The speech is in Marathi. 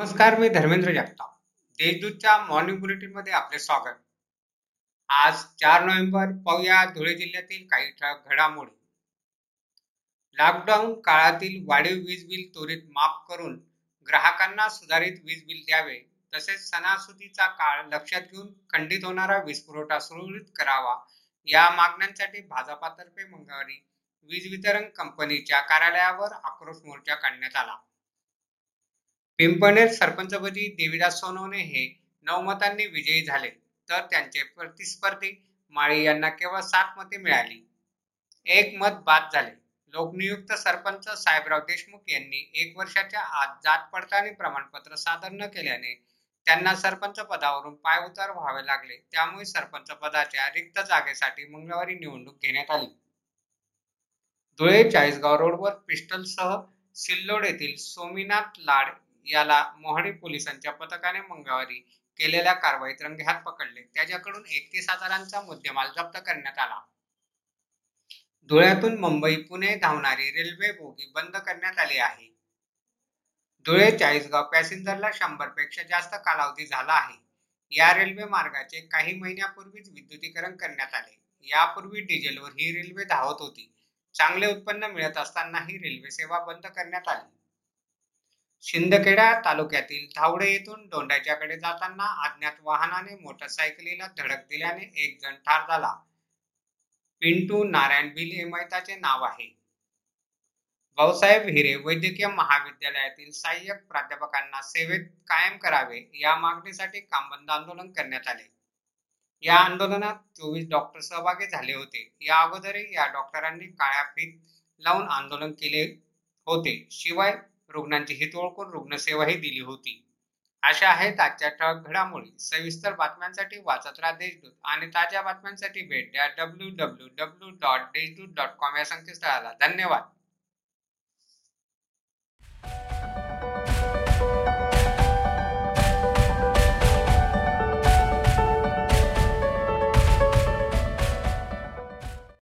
नमस्कार मी धर्मेंद्र जगताप. देशदूतच्या मॉर्निंग बुलेटिनमध्ये आपले स्वागत. आज चार नोव्हेंबर पाहूया धुळे जिल्ह्यातील काही ठळक घडामोडी. लॉकडाऊन काळातील वाढीव वीज बिल त्वरित माफ करून ग्राहकांना सुधारित वीज बिल द्यावे तसेच सणासुदीचा काळ लक्षात घेऊन खंडित होणारा वीज पुरवठा सुरळीत करावा या मागण्यांसाठी भाजपातर्फे मंगळवारी वीज वितरण कंपनीच्या कार्यालयावर आक्रोश मोर्चा काढण्यात आला. पिंपळनेर सरपंचपदी देवीदास सोनवणे हे नवमतांनी विजयी झाले तर त्यांचे प्रतिस्पर्धी माळी यांना केवळ सात मते मिळाली. एक मत बाद झाले. लोकनियुक्त सरपंच साहेबराव देशमुख यांनी एक वर्षाच्या आत जात पडताळणी प्रमाणपत्र सादर न केल्याने त्यांना सरपंच पदावरून पायउतार व्हावे लागले. त्यामुळे सरपंच पदाच्या रिक्त जागेसाठी मंगळवारी निवडणूक घेण्यात आली. धुळे चाळीसगाव रोडवर पिस्टलसह सिल्लोड येथील सोमीनाथ लाड याला मोहाडी पोलिसांच्या पथकाने मंगळवारी केलेल्या कारवाईत रंगेहात पकडले. त्याच्याकडून एकतीस हजारांचा मुद्देमाल जप्त करण्यात आला. धुळ्यातून मुंबई पुणे धावणारी रेल्वे बोगी बंद करण्यात आली आहे. धुळे चाळीसगाव पॅसेंजरला शंभरपेक्षा जास्त कालावधी झाला आहे. या रेल्वे मार्गाचे काही महिन्यापूर्वीच विद्युतीकरण करण्यात आले. यापूर्वी डिझेलवर ही रेल्वे धावत होती. चांगले उत्पन्न मिळत असतानाही रेल्वे सेवा बंद करण्यात आली. शिंदखेडा तालुक्यातील धावडे येथून दोंडाच्याकडे जाताना अज्ञात वाहनाने मोटरसायकलीला धडक दिल्याने एक जण ठार झाला. पिंटू नारायण बिल हे मैताचे नाव आहे. भाऊसाहेब हिरे वैद्यकीय महाविद्यालयातील सहाय्यक प्राध्यापकांना सेवेत कायम करावे या मागणीसाठी कामबंद आंदोलन करण्यात आले. या आंदोलनात चोवीस डॉक्टर सहभागी झाले होते. या अगोदरही या डॉक्टरांनी काळ्या फीत लावून आंदोलन केले होते. शिवाय रुग्णांची हित ओळखून रुग्णसेवाही दिली होती. अशा आहेत आजच्या ठळक घडामोडी सविस्तर बातम्यांसाठी वाचत राहा देशदूत आणि ताज्या बातम्यांसाठी भेट द्या W W W dot Deshdoot dot com या संकेतस्थळाला. धन्यवाद.